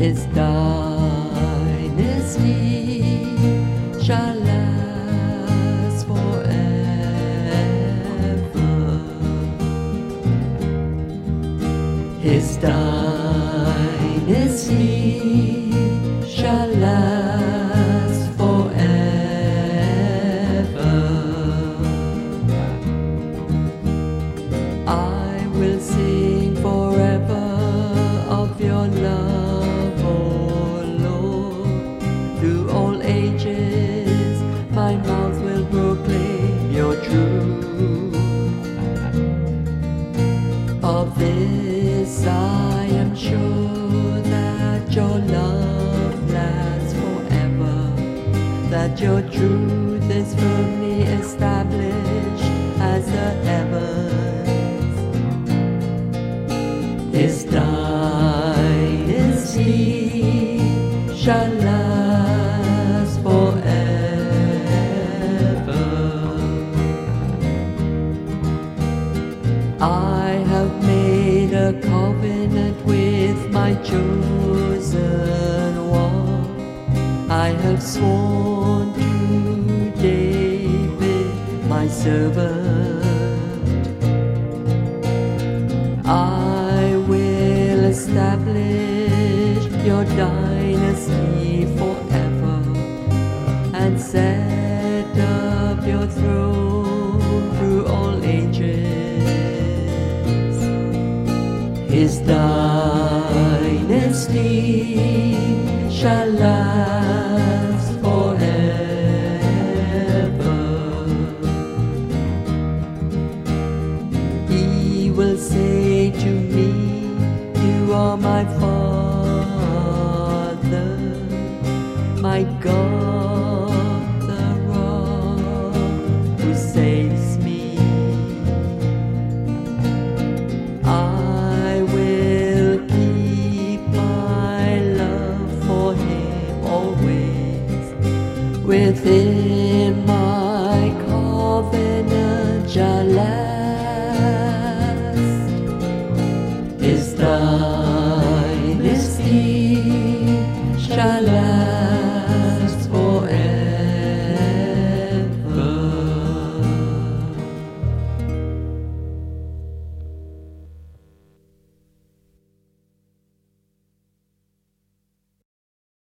His dynasty shall last forever. His dynasty proclaim your truth. Of this I am sure that your love lasts forever, that your truth is firmly established as the heavens. His dynasty shall a covenant with my chosen one. I have sworn to David, my servant. I will establish your dynasty forever and set up your throne His dynasty shall last forever. He will say to me, You are my Father, my God. within my covenant shall last. Is thine is peace shall last.